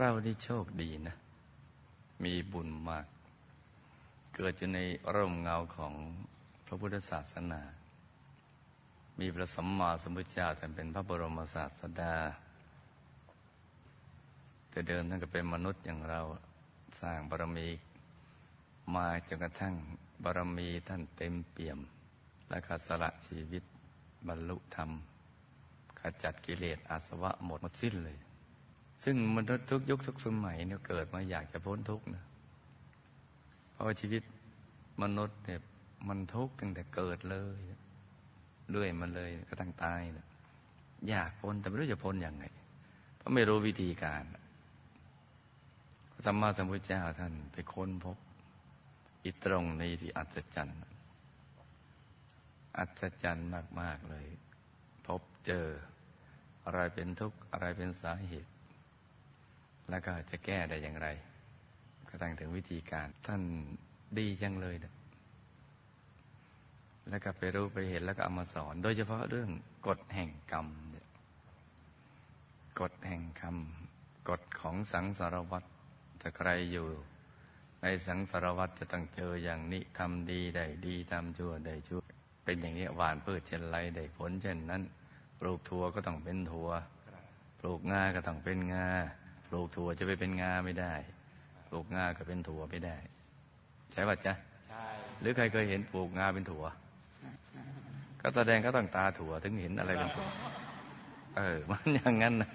เราที่โชคดีนะ มีบุญมาก เกิดอยู่ในร่มเงาของพระพุทธศาสนา มีพระสัมมาสัมพุทธเจ้าท่านเป็นพระบรมศาสดา แต่เดิมท่านก็เป็นมนุษย์อย่างเราสร้างบารมีมาจนกระทั่งบารมีท่านเต็มเปี่ยม และขาสละชีวิตบรรลุธรรมขจัดกิเลสอาสวะหมดหมดสิ้นเลย ซึ่งมนุษย์ทุกยุคทุกสมัยเนี่ยเกิดมาอยากจะพ้นทุกข์นะเพราะชีวิตมนุษย์เนี่ยมันทุกข์ตั้งแต่เกิดเลยเรื่อยมาเลยก็ตั้งตายนะอยากพ้นแต่ไม่รู้จะพ้นยังไง เพราะไม่รู้วิธีการพระสัมมาสัมพุทธเจ้าท่านไปค้นพบ อีตรงในที่อัศจรรย์อัศจรรย์มาก ๆ เลย พบเจออะไรเป็นทุกข์อะไรเป็นสาเหตุ แล้วก็จะแก้ได้อย่างไร ก็ตั้งถึงวิธีการ ท่านดีจังเลยนะแล้วก็ไปรู้ไปเห็นแล้วก็เอามาสอน โดยเฉพาะเรื่องกฎแห่งกรรมเนี่ยกฎแห่งกรรมกฎของสังสารวัตรถ้าใครอยู่ในสังสารวัตรจะต้องเจออย่างนี้ทำดีได้ดีทำชั่วได้ชั่ว เป็นอย่างนี้หวานพืชเช่นไรได้ผลเช่นนั้น ปลูกถั่วก็ต้องเป็นถั่ว ปลูกงาก็ต้องเป็นงา ปลูกถั่วจะไปเป็นงาไม่ได้ ปลูกงาก็เป็นถั่วไม่ได้ ใช่ป่ะจ๊ะใช่หรือใครเคยเห็นปลูกงาเป็นถั่ว ก็แสดงก็ต้องตาถั่วถึงเห็นอะไรเป็นถั่วเออ มันอย่างนั้นนะ